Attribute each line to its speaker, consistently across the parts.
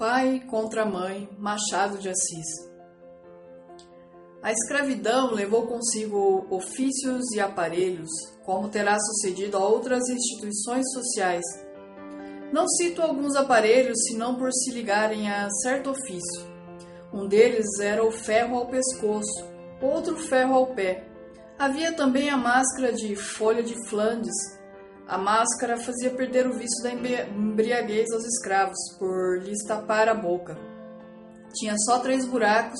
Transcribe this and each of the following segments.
Speaker 1: pai contra a mãe, Machado de Assis. A escravidão levou consigo ofícios e aparelhos, como terá sucedido a outras instituições sociais. Não cito alguns aparelhos senão por se ligarem a certo ofício. Um deles era o ferro ao pescoço, outro ferro ao pé. Havia também a máscara de folha de Flandes, a máscara fazia perder o vício da embriaguez aos escravos, por lhes tapar a boca. Tinha só três buracos,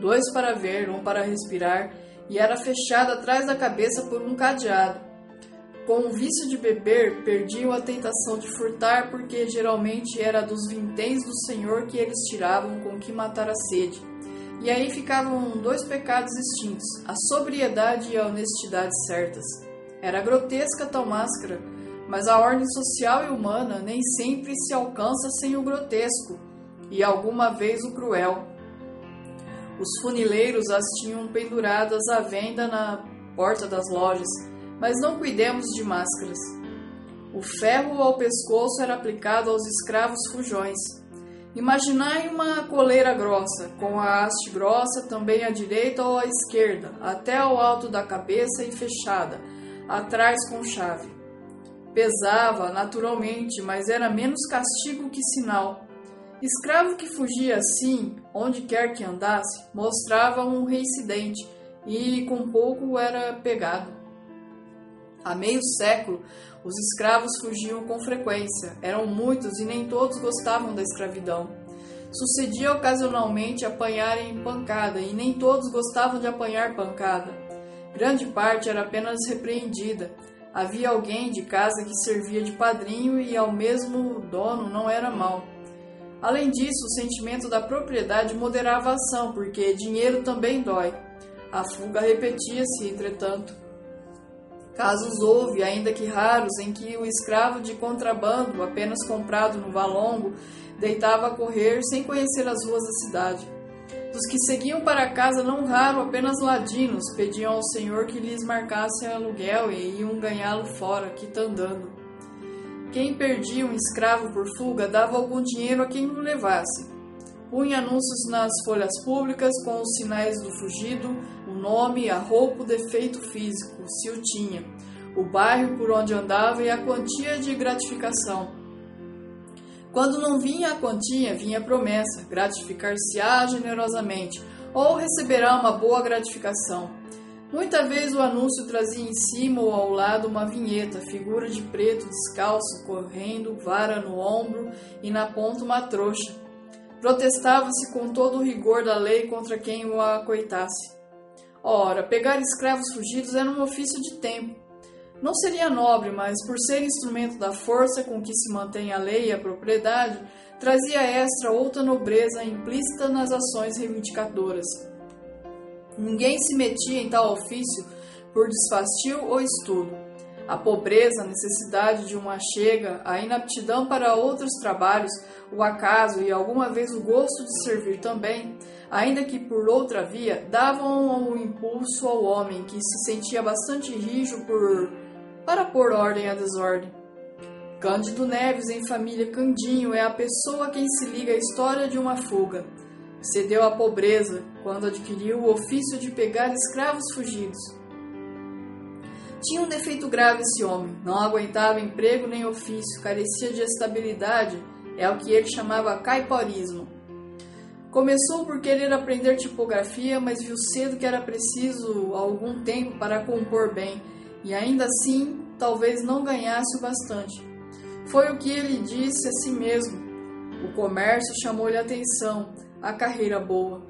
Speaker 1: dois para ver, um para respirar, e era fechada atrás da cabeça por um cadeado. Com o vício de beber, perdiam a tentação de furtar, porque geralmente era dos vinténs do Senhor que eles tiravam com que matar a sede. E aí ficavam dois pecados extintos, a sobriedade e a honestidade certas. Era grotesca tal máscara, mas a ordem social e humana nem sempre se alcança sem o grotesco e alguma vez o cruel. Os funileiros as tinham penduradas à venda na porta das lojas, mas não cuidemos de máscaras. O ferro ao pescoço era aplicado aos escravos fujões. Imaginai uma coleira grossa, com a haste grossa também à direita ou à esquerda, até ao alto da cabeça e fechada, atrás com chave. Pesava, naturalmente, mas era menos castigo que sinal. Escravo que fugia assim, onde quer que andasse, mostrava um reincidente e com pouco era pegado. Há meio século, os escravos fugiam com frequência, eram muitos e nem todos gostavam da escravidão. Sucedia ocasionalmente apanharem pancada e nem todos gostavam de apanhar pancada. Grande parte era apenas repreendida. Havia alguém de casa que servia de padrinho e ao mesmo dono não era mal. Além disso, o sentimento da propriedade moderava a ação, porque dinheiro também dói. A fuga repetia-se, entretanto. Casos houve, ainda que raros, em que o escravo de contrabando, apenas comprado no valongo, deitava a correr sem conhecer as ruas da cidade. Dos que seguiam para casa, não raro, apenas ladinos pediam ao Senhor que lhes marcasse aluguel e iam ganhá-lo fora, quitandando. Quem perdia um escravo por fuga dava algum dinheiro a quem o levasse. Punha anúncios nas folhas públicas com os sinais do fugido, o nome, a roupa, o defeito físico, se o tinha, o bairro por onde andava e a quantia de gratificação. Quando não vinha a quantia, vinha a promessa: gratificar-se-á generosamente, ou receberá uma boa gratificação. Muita vez o anúncio trazia em cima ou ao lado uma vinheta, figura de preto descalço, correndo, vara no ombro e na ponta uma trouxa. Protestava-se com todo o rigor da lei contra quem o acoitasse. Ora, pegar escravos fugidos era um ofício de tempo. Não seria nobre, mas por ser instrumento da força com que se mantém a lei e a propriedade, trazia extra outra nobreza implícita nas ações reivindicadoras. Ninguém se metia em tal ofício por desfastio ou estudo. A pobreza, a necessidade de uma chega, a inaptidão para outros trabalhos, o acaso e alguma vez o gosto de servir também, ainda que por outra via, davam um impulso ao homem que se sentia bastante rijo por para pôr ordem à desordem. Cândido Neves, em família Candinho, é a pessoa a quem se liga a história de uma fuga. Cedeu à pobreza quando adquiriu o ofício de pegar escravos fugidos. Tinha um defeito grave esse homem, não aguentava emprego nem ofício, carecia de estabilidade, é o que ele chamava caiporismo. Começou por querer aprender tipografia, mas viu cedo que era preciso algum tempo para compor bem e ainda assim talvez não ganhasse o bastante. Foi o que ele disse a si mesmo. O comércio chamou-lhe a atenção, a carreira boa.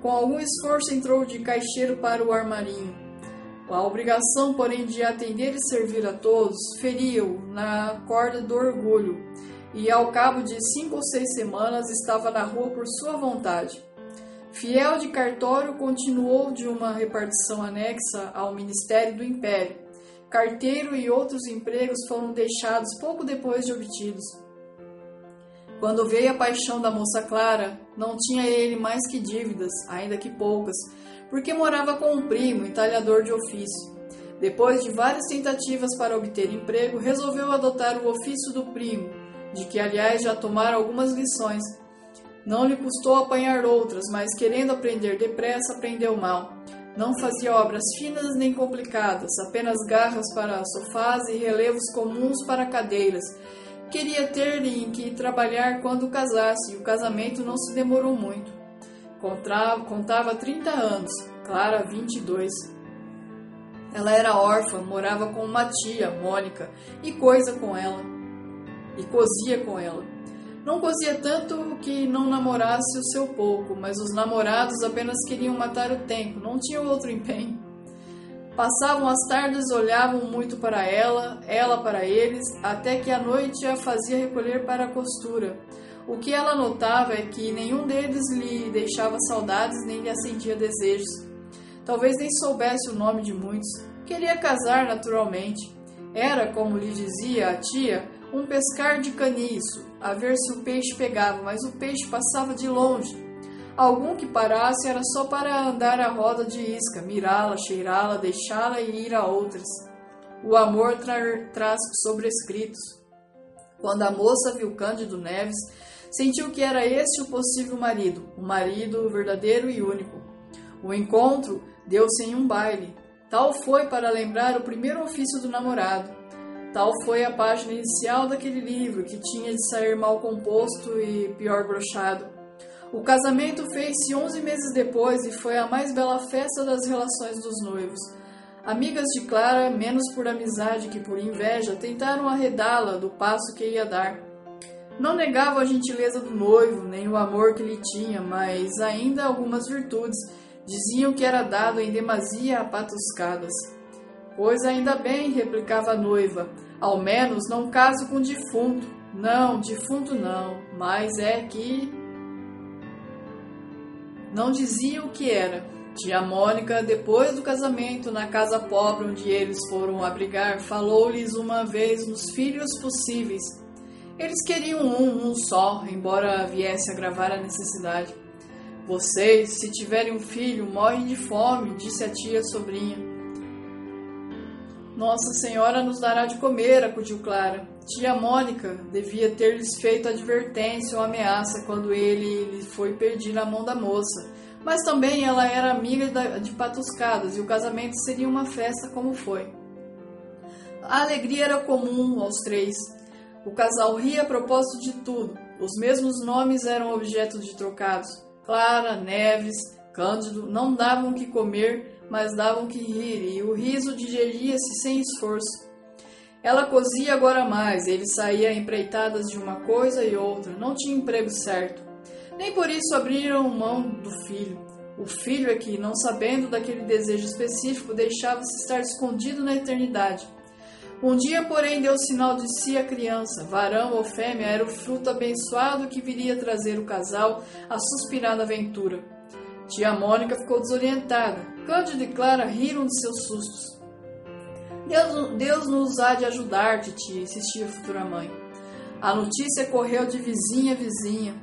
Speaker 1: Com algum esforço entrou de caixeiro para o armarinho. A obrigação, porém, de atender e servir a todos feria-o na corda do orgulho, e ao cabo de cinco ou seis semanas estava na rua por sua vontade. Fiel de cartório, continuou de uma repartição anexa ao Ministério do Império. Carteiro e outros empregos foram deixados pouco depois de obtidos. Quando veio a paixão da moça Clara, não tinha ele mais que dívidas, ainda que poucas, porque morava com um primo, entalhador de ofício. Depois de várias tentativas para obter emprego, resolveu adotar o ofício do primo, de que aliás já tomara algumas lições, Não lhe custou apanhar outras, mas querendo aprender depressa, aprendeu mal. Não fazia obras finas nem complicadas, apenas garras para sofás e relevos comuns para cadeiras. Queria ter em que trabalhar quando casasse, e o casamento não se demorou muito. Contava, contava 30 anos, Clara 22. Ela era órfã, morava com uma tia, Mônica, e coisa com ela. E cozia com ela. Não cozia tanto que não namorasse o seu pouco, mas os namorados apenas queriam matar o tempo, não tinham outro empenho. Passavam as tardes, olhavam muito para ela, ela para eles, até que a noite a fazia recolher para a costura. O que ela notava é que nenhum deles lhe deixava saudades nem lhe acendia desejos. Talvez nem soubesse o nome de muitos. Queria casar naturalmente. Era, como lhe dizia a tia, um pescar de caniço, a ver se o peixe pegava, mas o peixe passava de longe. Algum que parasse era só para andar a roda de isca, mirá-la, cheirá-la, deixá-la e ir a outras. O amor tra traz sobrescritos. Quando a moça viu Cândido Neves, sentiu que era esse o possível marido, o marido verdadeiro e único. O encontro deu-se em um baile. Tal foi para lembrar o primeiro ofício do namorado. Tal foi a página inicial daquele livro, que tinha de sair mal composto e pior brochado. O casamento fez-se 11 meses depois e foi a mais bela festa das relações dos noivos. Amigas de Clara, menos por amizade que por inveja, tentaram arredá-la do passo que ia dar. Não negavam a gentileza do noivo, nem o amor que lhe tinha, mas ainda algumas virtudes. Diziam que era dado em demasia a patuscadas. Pois ainda bem, replicava a noiva, ao menos não caso com defunto. Não, defunto não, mas é que. Não dizia o que era. Tia Mônica, depois do casamento, na casa pobre onde eles foram abrigar, falou-lhes uma vez nos filhos possíveis. Eles queriam um, um só, embora viesse a gravar a necessidade. Vocês, se tiverem um filho, morrem de fome, disse a tia sobrinha. Nossa Senhora nos dará de comer, acudiu Clara. Tia Mônica devia ter-lhes feito advertência ou ameaça quando ele lhe foi perdido na mão da moça. Mas também ela era amiga de patuscadas e o casamento seria uma festa como foi. A alegria era comum aos três. O casal ria a propósito de tudo. Os mesmos nomes eram objeto de trocados. Clara, Neves, Cândido não davam o que comer mas davam que rir, e o riso digeria-se sem esforço. Ela cozia agora mais, ele saía empreitadas de uma coisa e outra, não tinha emprego certo. Nem por isso abriram mão do filho. O filho é que, não sabendo daquele desejo específico, deixava-se estar escondido na eternidade. Um dia, porém, deu sinal de si a criança. Varão ou fêmea era o fruto abençoado que viria trazer o casal a suspirada aventura. Tia Mônica ficou desorientada. Cândido e Clara riram de seus sustos. Deus, Deus nos há de ajudar, titia, insistia a futura mãe. A notícia correu de vizinha a vizinha.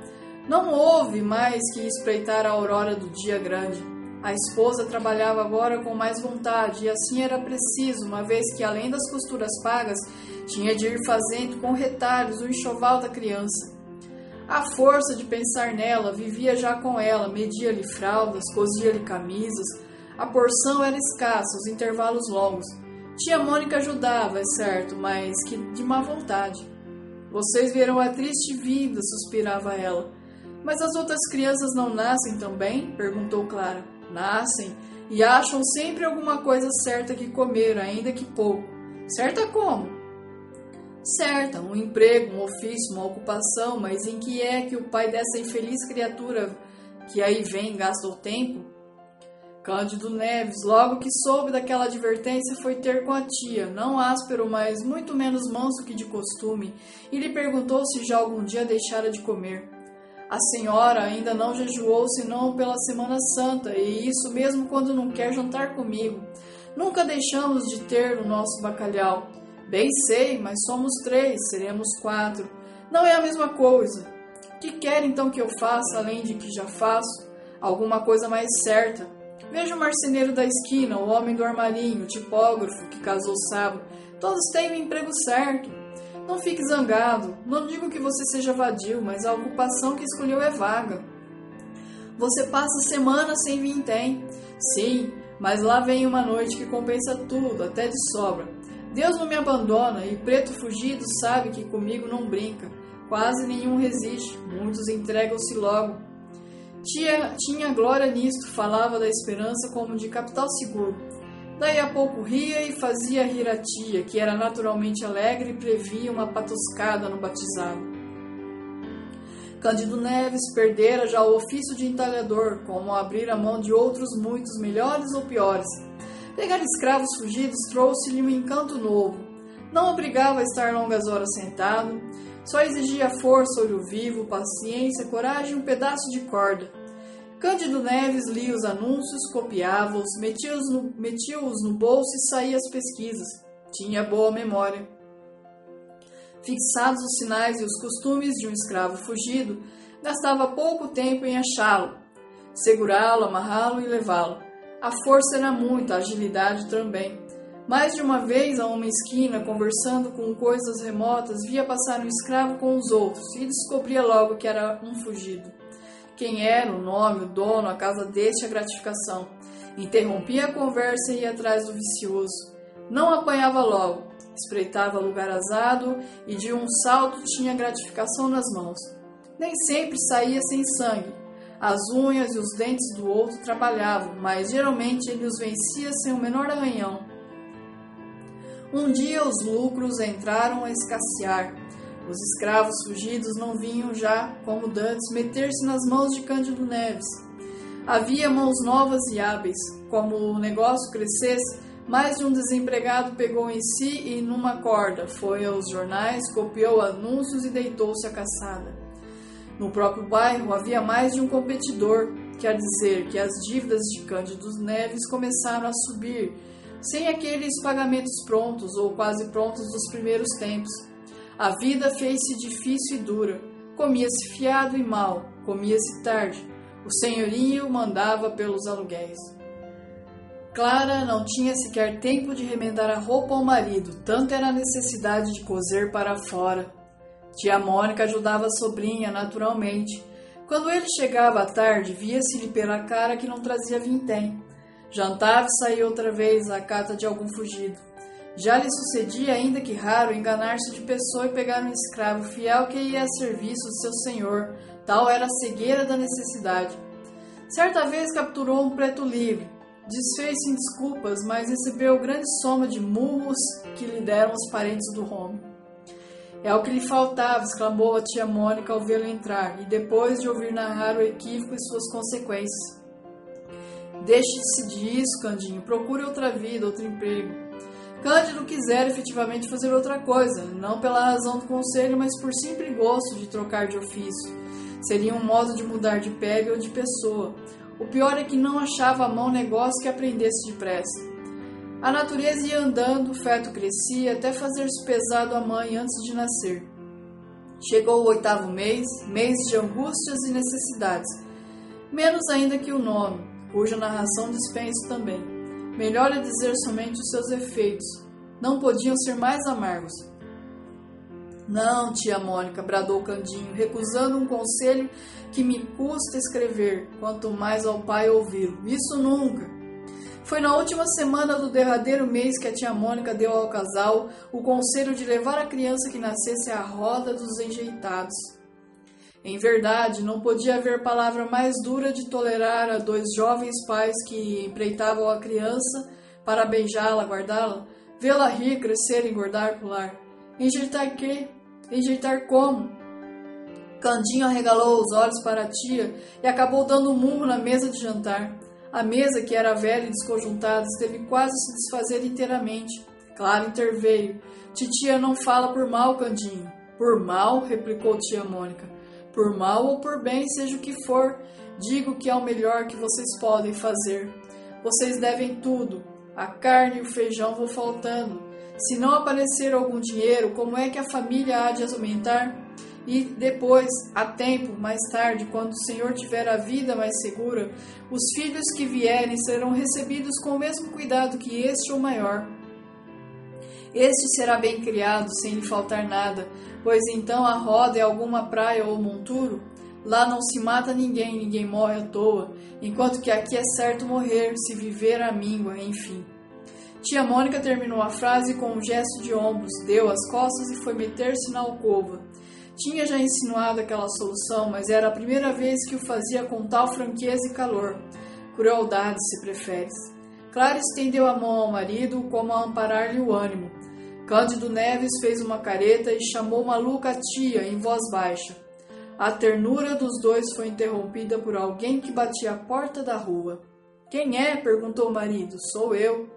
Speaker 1: Não houve mais que espreitar a aurora do dia grande. A esposa trabalhava agora com mais vontade, e assim era preciso, uma vez que, além das costuras pagas, tinha de ir fazendo com retalhos o enxoval da criança. A força de pensar nela vivia já com ela, media-lhe fraldas, cosia-lhe camisas, a porção era escassa, os intervalos longos. Tia Mônica ajudava, é certo, mas que de má vontade. Vocês viram a triste vida, suspirava ela. Mas as outras crianças não nascem também? perguntou Clara. Nascem e acham sempre alguma coisa certa que comer, ainda que pouco. Certa como? Certa, um emprego, um ofício, uma ocupação, mas em que é que o pai dessa infeliz criatura que aí vem gasta o tempo? Cândido Neves, logo que soube daquela advertência, foi ter com a tia, não áspero, mas muito menos manso que de costume, e lhe perguntou se já algum dia deixara de comer. A senhora ainda não jejuou senão pela Semana Santa, e isso mesmo quando não quer jantar comigo. Nunca deixamos de ter o nosso bacalhau. Bem sei, mas somos três, seremos quatro. Não é a mesma coisa. Que quer então que eu faça, além de que já faço? Alguma coisa mais certa Veja o marceneiro da esquina, o homem do armarinho, o tipógrafo que casou sábado. Todos têm o emprego certo. Não fique zangado. Não digo que você seja vadio, mas a ocupação que escolheu é vaga. Você passa semana sem vintém. Sim, mas lá vem uma noite que compensa tudo, até de sobra. Deus não me abandona e preto fugido sabe que comigo não brinca. Quase nenhum resiste, muitos entregam-se logo. Tinha, tinha glória nisto, falava da esperança como de capital seguro. Daí a pouco ria e fazia rir a tia, que era naturalmente alegre e previa uma patuscada no batizado. Cândido Neves perdera já o ofício de entalhador, como abrir a mão de outros muitos melhores ou piores. Pegar escravos fugidos trouxe-lhe um encanto novo. Não obrigava a estar longas horas sentado, só exigia força, olho vivo, paciência, coragem e um pedaço de corda. Cândido Neves lia os anúncios, copiava-os, metia-os no, metia no bolso e saía às pesquisas. Tinha boa memória. Fixados os sinais e os costumes de um escravo fugido, gastava pouco tempo em achá-lo, segurá-lo, amarrá-lo e levá-lo. A força era muita, a agilidade também. Mais de uma vez, a uma esquina, conversando com coisas remotas, via passar um escravo com os outros e descobria logo que era um fugido quem era, o nome, o dono, a casa deste, a gratificação. Interrompia a conversa e ia atrás do vicioso. Não apanhava logo, espreitava lugar azado e de um salto tinha gratificação nas mãos. Nem sempre saía sem sangue. As unhas e os dentes do outro trabalhavam, mas geralmente ele os vencia sem o menor arranhão. Um dia os lucros entraram a escassear os escravos fugidos não vinham já, como dantes, meter-se nas mãos de Cândido Neves. Havia mãos novas e hábeis. Como o negócio crescesse, mais de um desempregado pegou em si e numa corda, foi aos jornais, copiou anúncios e deitou-se à caçada. No próprio bairro havia mais de um competidor, quer dizer que as dívidas de Cândido Neves começaram a subir, sem aqueles pagamentos prontos ou quase prontos dos primeiros tempos. A vida fez-se difícil e dura. Comia-se fiado e mal, comia-se tarde. O senhorio mandava pelos aluguéis. Clara não tinha sequer tempo de remendar a roupa ao marido, tanto era a necessidade de coser para fora. Tia Mônica ajudava a sobrinha, naturalmente. Quando ele chegava à tarde, via-se-lhe pela cara que não trazia vintém. Jantava e saía outra vez à cata de algum fugido. Já lhe sucedia, ainda que raro, enganar-se de pessoa e pegar um escravo fiel que ia a serviço do seu senhor. Tal era a cegueira da necessidade. Certa vez capturou um preto livre. Desfez-se em desculpas, mas recebeu grande soma de murros que lhe deram os parentes do homem. É o que lhe faltava, exclamou a tia Mônica ao vê-lo entrar, e depois de ouvir narrar o equívoco e suas consequências. Deixe-se disso, Candinho, procure outra vida, outro emprego. Cândido quisera efetivamente fazer outra coisa, não pela razão do conselho, mas por simples gosto de trocar de ofício. Seria um modo de mudar de pele ou de pessoa. O pior é que não achava a mão negócio que aprendesse depressa. A natureza ia andando, o feto crescia, até fazer-se pesado a mãe antes de nascer. Chegou o oitavo mês, mês de angústias e necessidades, menos ainda que o nome, cuja narração dispenso também. Melhor é dizer somente os seus efeitos. Não podiam ser mais amargos. Não, tia Mônica, bradou Candinho, recusando um conselho que me custa escrever, quanto mais ao pai ouvi-lo. Isso nunca. Foi na última semana do derradeiro mês que a tia Mônica deu ao casal o conselho de levar a criança que nascesse à roda dos enjeitados. Em verdade, não podia haver palavra mais dura de tolerar a dois jovens pais que empreitavam a criança para beijá-la, guardá-la, vê-la rir, crescer, engordar, pular. Enjeitar quê? Enjeitar como? Candinho arregalou os olhos para a tia e acabou dando um murro na mesa de jantar. A mesa, que era velha e desconjuntada, teve quase se desfazer inteiramente. Claro interveio. Titia não fala por mal, Candinho. Por mal? replicou tia Mônica. Por mal ou por bem, seja o que for, digo que é o melhor que vocês podem fazer. Vocês devem tudo. A carne e o feijão vão faltando. Se não aparecer algum dinheiro, como é que a família há de aumentar? E depois, a tempo, mais tarde, quando o Senhor tiver a vida mais segura, os filhos que vierem serão recebidos com o mesmo cuidado que este ou maior. Este será bem criado, sem lhe faltar nada, pois então a roda é alguma praia ou monturo. Lá não se mata ninguém, ninguém morre à toa, enquanto que aqui é certo morrer, se viver a míngua, enfim. Tia Mônica terminou a frase com um gesto de ombros, deu as costas e foi meter-se na alcova. Tinha já insinuado aquela solução, mas era a primeira vez que o fazia com tal franqueza e calor. Crueldade, se preferes. Clara estendeu a mão ao marido como a amparar-lhe o ânimo. Cândido Neves fez uma careta e chamou maluca a tia em voz baixa. A ternura dos dois foi interrompida por alguém que batia a porta da rua. Quem é? perguntou o marido. Sou eu.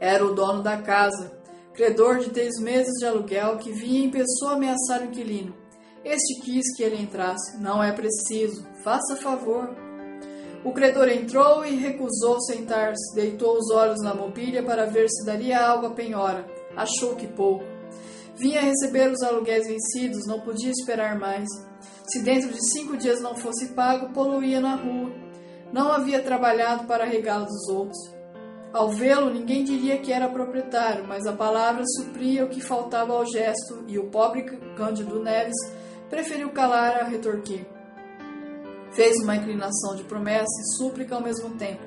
Speaker 1: Era o dono da casa, credor de três meses de aluguel que vinha em pessoa ameaçar o inquilino. Este quis que ele entrasse. Não é preciso. Faça favor. O credor entrou e recusou sentar-se. Deitou os olhos na mobília para ver se daria algo à penhora. Achou que pouco. Vinha receber os aluguéis vencidos, não podia esperar mais. Se dentro de cinco dias não fosse pago, poluía na rua. Não havia trabalhado para regalo dos outros. Ao vê-lo, ninguém diria que era proprietário, mas a palavra supria o que faltava ao gesto e o pobre Cândido Neves preferiu calar a retorquir. Fez uma inclinação de promessa e súplica ao mesmo tempo.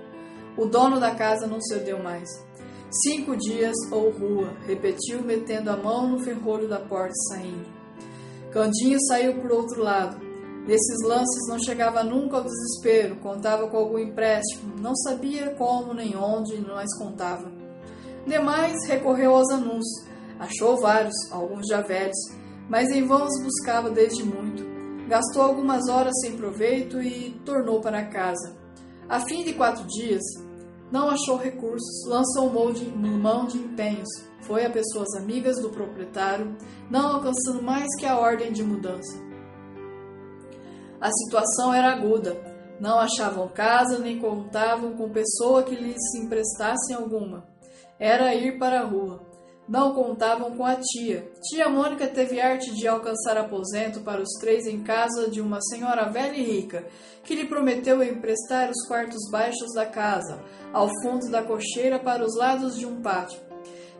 Speaker 1: O dono da casa não cedeu mais. Cinco dias ou rua, repetiu, metendo a mão no ferrolho da porta e saindo. Candinho saiu por outro lado. Nesses lances não chegava nunca ao desespero, contava com algum empréstimo, não sabia como nem onde, mas contava. Demais recorreu aos anúncios. Achou vários, alguns já velhos, mas em vão os buscava desde muito. Gastou algumas horas sem proveito e tornou para casa. A fim de quatro dias, não achou recursos, lançou de, mão de empenhos, foi a pessoas amigas do proprietário, não alcançando mais que a ordem de mudança. A situação era aguda, não achavam casa nem contavam com pessoa que lhes emprestassem alguma. Era ir para a rua. Não contavam com a tia. Tia Mônica teve arte de alcançar aposento para os três em casa de uma senhora velha e rica, que lhe prometeu emprestar os quartos baixos da casa, ao fundo da cocheira para os lados de um pátio.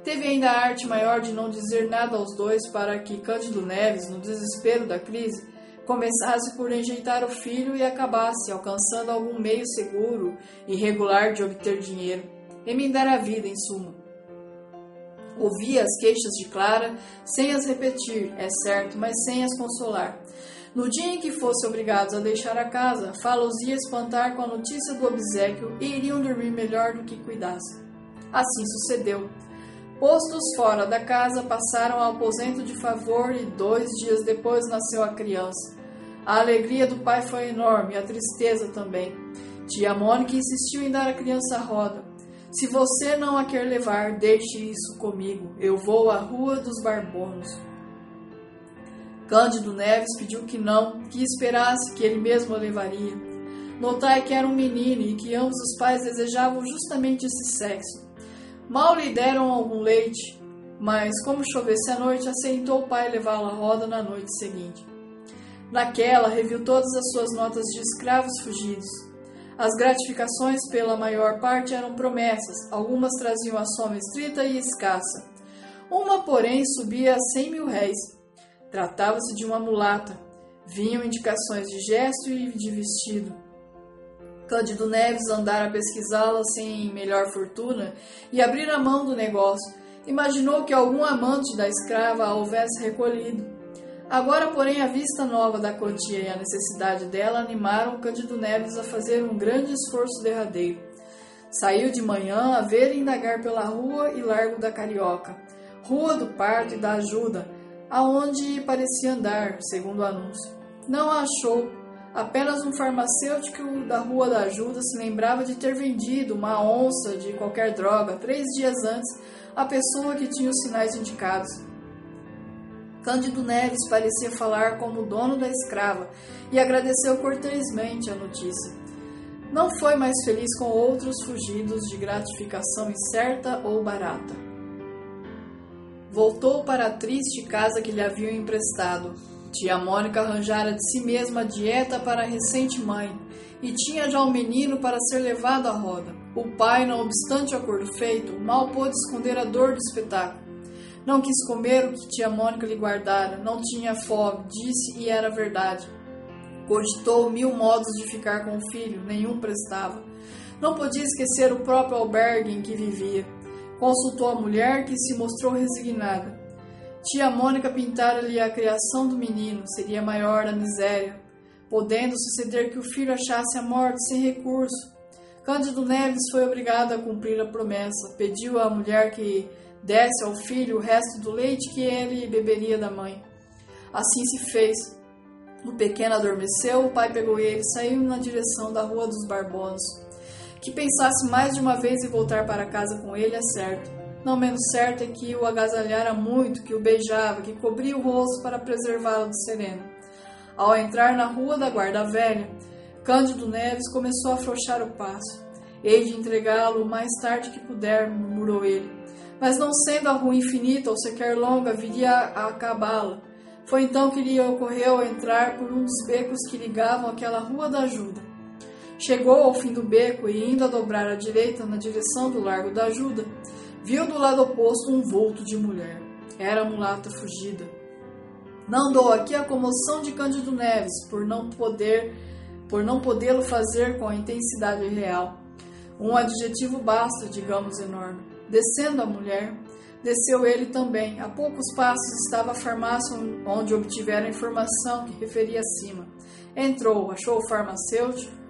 Speaker 1: Teve ainda a arte maior de não dizer nada aos dois para que Cândido Neves, no desespero da crise, começasse por enjeitar o filho e acabasse alcançando algum meio seguro e regular de obter dinheiro, emendar a vida, em suma. Ouvia as queixas de Clara, sem as repetir, é certo, mas sem as consolar. No dia em que fossem obrigados a deixar a casa, Fala-os ia espantar com a notícia do obsequio e iriam dormir melhor do que cuidassem. Assim sucedeu. Postos fora da casa, passaram ao aposento de favor e dois dias depois nasceu a criança. A alegria do pai foi enorme, a tristeza também. Tia Mônica insistiu em dar a criança a roda. Se você não a quer levar, deixe isso comigo. Eu vou à Rua dos Barbonos. Cândido Neves pediu que não, que esperasse que ele mesmo a levaria. Notai que era um menino e que ambos os pais desejavam justamente esse sexo. Mal lhe deram algum leite, mas como chovesse à noite, aceitou o pai levá-lo à roda na noite seguinte. Naquela, reviu todas as suas notas de escravos fugidos as gratificações, pela maior parte, eram promessas, algumas traziam a soma estrita e escassa. Uma, porém, subia a cem mil réis. Tratava-se de uma mulata. Vinham indicações de gesto e de vestido. Cândido Neves andara a pesquisá-la sem melhor fortuna e abrir a mão do negócio. Imaginou que algum amante da escrava a houvesse recolhido. Agora, porém, a vista nova da quantia e a necessidade dela animaram Cândido Neves a fazer um grande esforço derradeiro. Saiu de manhã a ver e indagar pela rua e largo da Carioca, rua do parto e da ajuda, aonde parecia andar, segundo o anúncio. Não a achou. Apenas um farmacêutico da Rua da Ajuda se lembrava de ter vendido uma onça de qualquer droga três dias antes à pessoa que tinha os sinais indicados. Cândido Neves parecia falar como o dono da escrava e agradeceu cortesmente a notícia. Não foi mais feliz com outros fugidos de gratificação incerta ou barata. Voltou para a triste casa que lhe haviam emprestado. Tia Mônica arranjara de si mesma dieta para a recente mãe e tinha já um menino para ser levado à roda. O pai, não obstante o acordo feito, mal pôde esconder a dor do espetáculo Não quis comer o que tia Mônica lhe guardara, não tinha fome, disse e era verdade. Cogitou mil modos de ficar com o filho, nenhum prestava. Não podia esquecer o próprio albergue em que vivia. Consultou a mulher, que se mostrou resignada. Tia Mônica pintara-lhe a criação do menino, seria maior a miséria, podendo suceder que o filho achasse a morte sem recurso. Cândido Neves foi obrigado a cumprir a promessa. Pediu à mulher que desse ao filho o resto do leite que ele beberia da mãe. Assim se fez. O pequeno adormeceu, o pai pegou ele e saiu na direção da Rua dos Barbosos. Que pensasse mais de uma vez em voltar para casa com ele é certo. Não menos certo é que o agasalhara muito, que o beijava, que cobria o rosto para preservá-lo do sereno. Ao entrar na rua da Guarda Velha, Cândido Neves começou a afrouxar o passo. Hei de entregá-lo o mais tarde que puder, murmurou ele. Mas não sendo a rua infinita ou sequer longa, viria a acabá-la. Foi então que lhe ocorreu entrar por um dos becos que ligavam aquela rua da ajuda. Chegou ao fim do beco e, indo a dobrar à direita na direção do Largo da Ajuda, viu do lado oposto um vulto de mulher. Era a mulata fugida. Não dou aqui a comoção de Cândido Neves por não poder por não podê-lo fazer com a intensidade real. Um adjetivo basta, digamos, enorme. Descendo a mulher, desceu ele também. A poucos passos estava a farmácia onde obtivera a informação que referi acima. Entrou, achou o farmacêutico,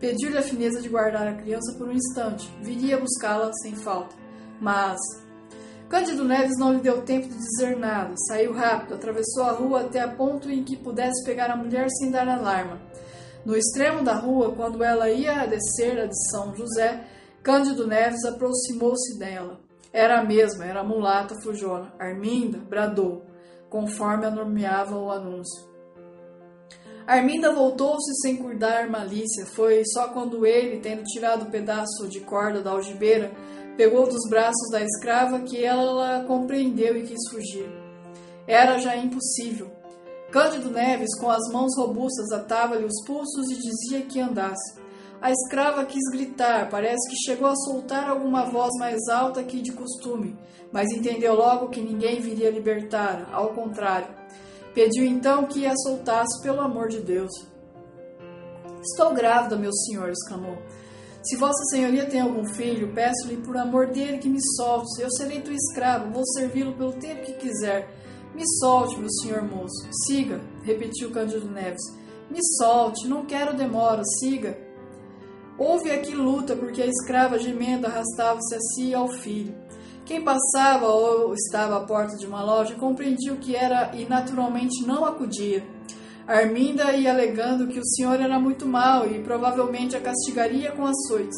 Speaker 1: Pediu-lhe a fineza de guardar a criança por um instante. Viria buscá-la sem falta. Mas. Cândido Neves não lhe deu tempo de dizer nada. Saiu rápido, atravessou a rua até a ponto em que pudesse pegar a mulher sem dar alarma. No extremo da rua, quando ela ia descer a de São José, Cândido Neves aproximou-se dela. Era a mesma, era a mulata fujona. Arminda bradou, conforme a nomeava o anúncio. Arminda voltou-se sem cuidar malícia. Foi só quando ele, tendo tirado o um pedaço de corda da algibeira, pegou dos braços da escrava que ela compreendeu e quis fugir. Era já impossível. Cândido Neves, com as mãos robustas, atava-lhe os pulsos e dizia que andasse. A escrava quis gritar, parece que chegou a soltar alguma voz mais alta que de costume, mas entendeu logo que ninguém viria libertar, ao contrário. Pediu então que a soltasse pelo amor de Deus. Estou grávida, meu senhor, exclamou. Se Vossa Senhoria tem algum filho, peço-lhe por amor dele que me solte. Eu serei tua escravo, vou servi-lo pelo tempo que quiser. Me solte, meu senhor moço. Siga, repetiu Cândido Neves. Me solte, não quero demora, siga. Houve aqui luta, porque a escrava gemendo arrastava-se a si e ao filho. Quem passava ou estava à porta de uma loja compreendia o que era e naturalmente não acudia. Arminda ia alegando que o senhor era muito mau e provavelmente a castigaria com açoites,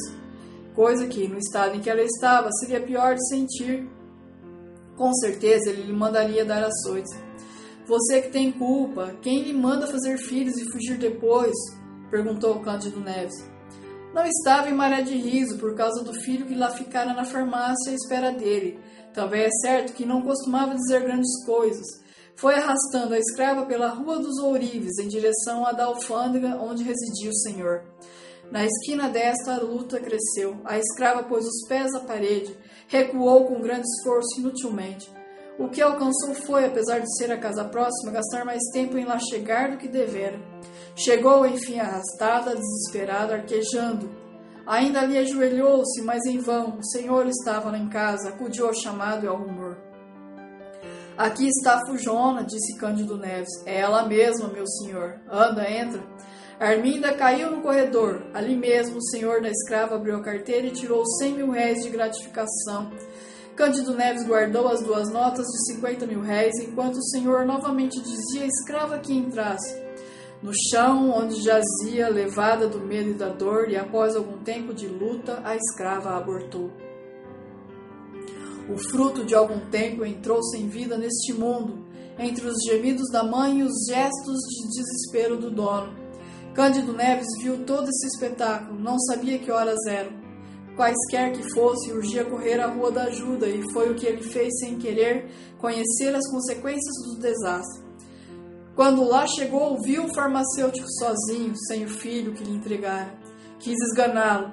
Speaker 1: coisa que, no estado em que ela estava, seria pior de sentir. Com certeza ele lhe mandaria dar açoites. Você que tem culpa, quem lhe manda fazer filhos e fugir depois? perguntou Cândido Neves. Não estava em maré de riso por causa do filho que lá ficara na farmácia à espera dele. Também é certo que não costumava dizer grandes coisas. Foi arrastando a escrava pela Rua dos Ourives em direção à da alfândega onde residia o senhor. Na esquina desta, a luta cresceu. A escrava pôs os pés à parede, recuou com grande esforço inutilmente. O que alcançou foi, apesar de ser a casa próxima, gastar mais tempo em lá chegar do que devera. Chegou, enfim, arrastada, desesperada, arquejando. Ainda ali ajoelhou-se, mas em vão. O senhor estava em casa, acudiu ao chamado e ao rumor. Aqui está a Fujona, disse Cândido Neves. É ela mesma, meu senhor. Anda, entra. Arminda caiu no corredor. Ali mesmo, o senhor da escrava abriu a carteira e tirou cem mil réis de gratificação. Cândido Neves guardou as duas notas de 50 mil réis, enquanto o senhor novamente dizia à escrava que entrasse. No chão, onde jazia, levada do medo e da dor, e após algum tempo de luta, a escrava abortou. O fruto de algum tempo entrou sem vida neste mundo, entre os gemidos da mãe e os gestos de desespero do dono. Cândido Neves viu todo esse espetáculo, não sabia que horas eram. Quaisquer que fosse, urgia correr à Rua da Ajuda, e foi o que ele fez sem querer conhecer as consequências do desastre. Quando lá chegou, viu o farmacêutico sozinho, sem o filho que lhe entregara. Quis esganá-lo.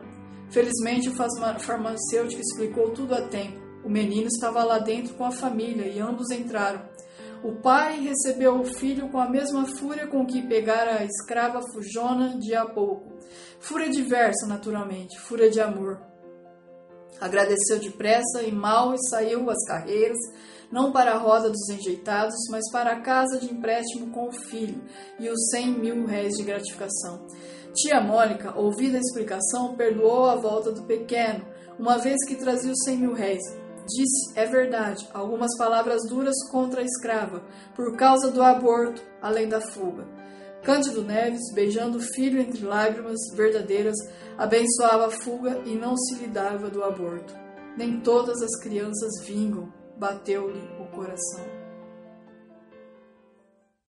Speaker 1: Felizmente, o farmacêutico explicou tudo a tempo. O menino estava lá dentro com a família e ambos entraram. O pai recebeu o filho com a mesma fúria com que pegara a escrava fujona de há pouco. Fúria diversa, naturalmente, fúria de amor. Agradeceu depressa e mal e saiu às carreiras, não para a roda dos enjeitados, mas para a casa de empréstimo com o filho e os cem mil réis de gratificação. Tia Mônica, ouvida a explicação, perdoou a volta do pequeno, uma vez que trazia os cem mil réis. Disse, é verdade, algumas palavras duras contra a escrava, por causa do aborto, além da fuga. Cândido Neves, beijando o filho entre lágrimas verdadeiras, abençoava a fuga e não se lidava do aborto. Nem todas as crianças vingam, bateu-lhe o coração.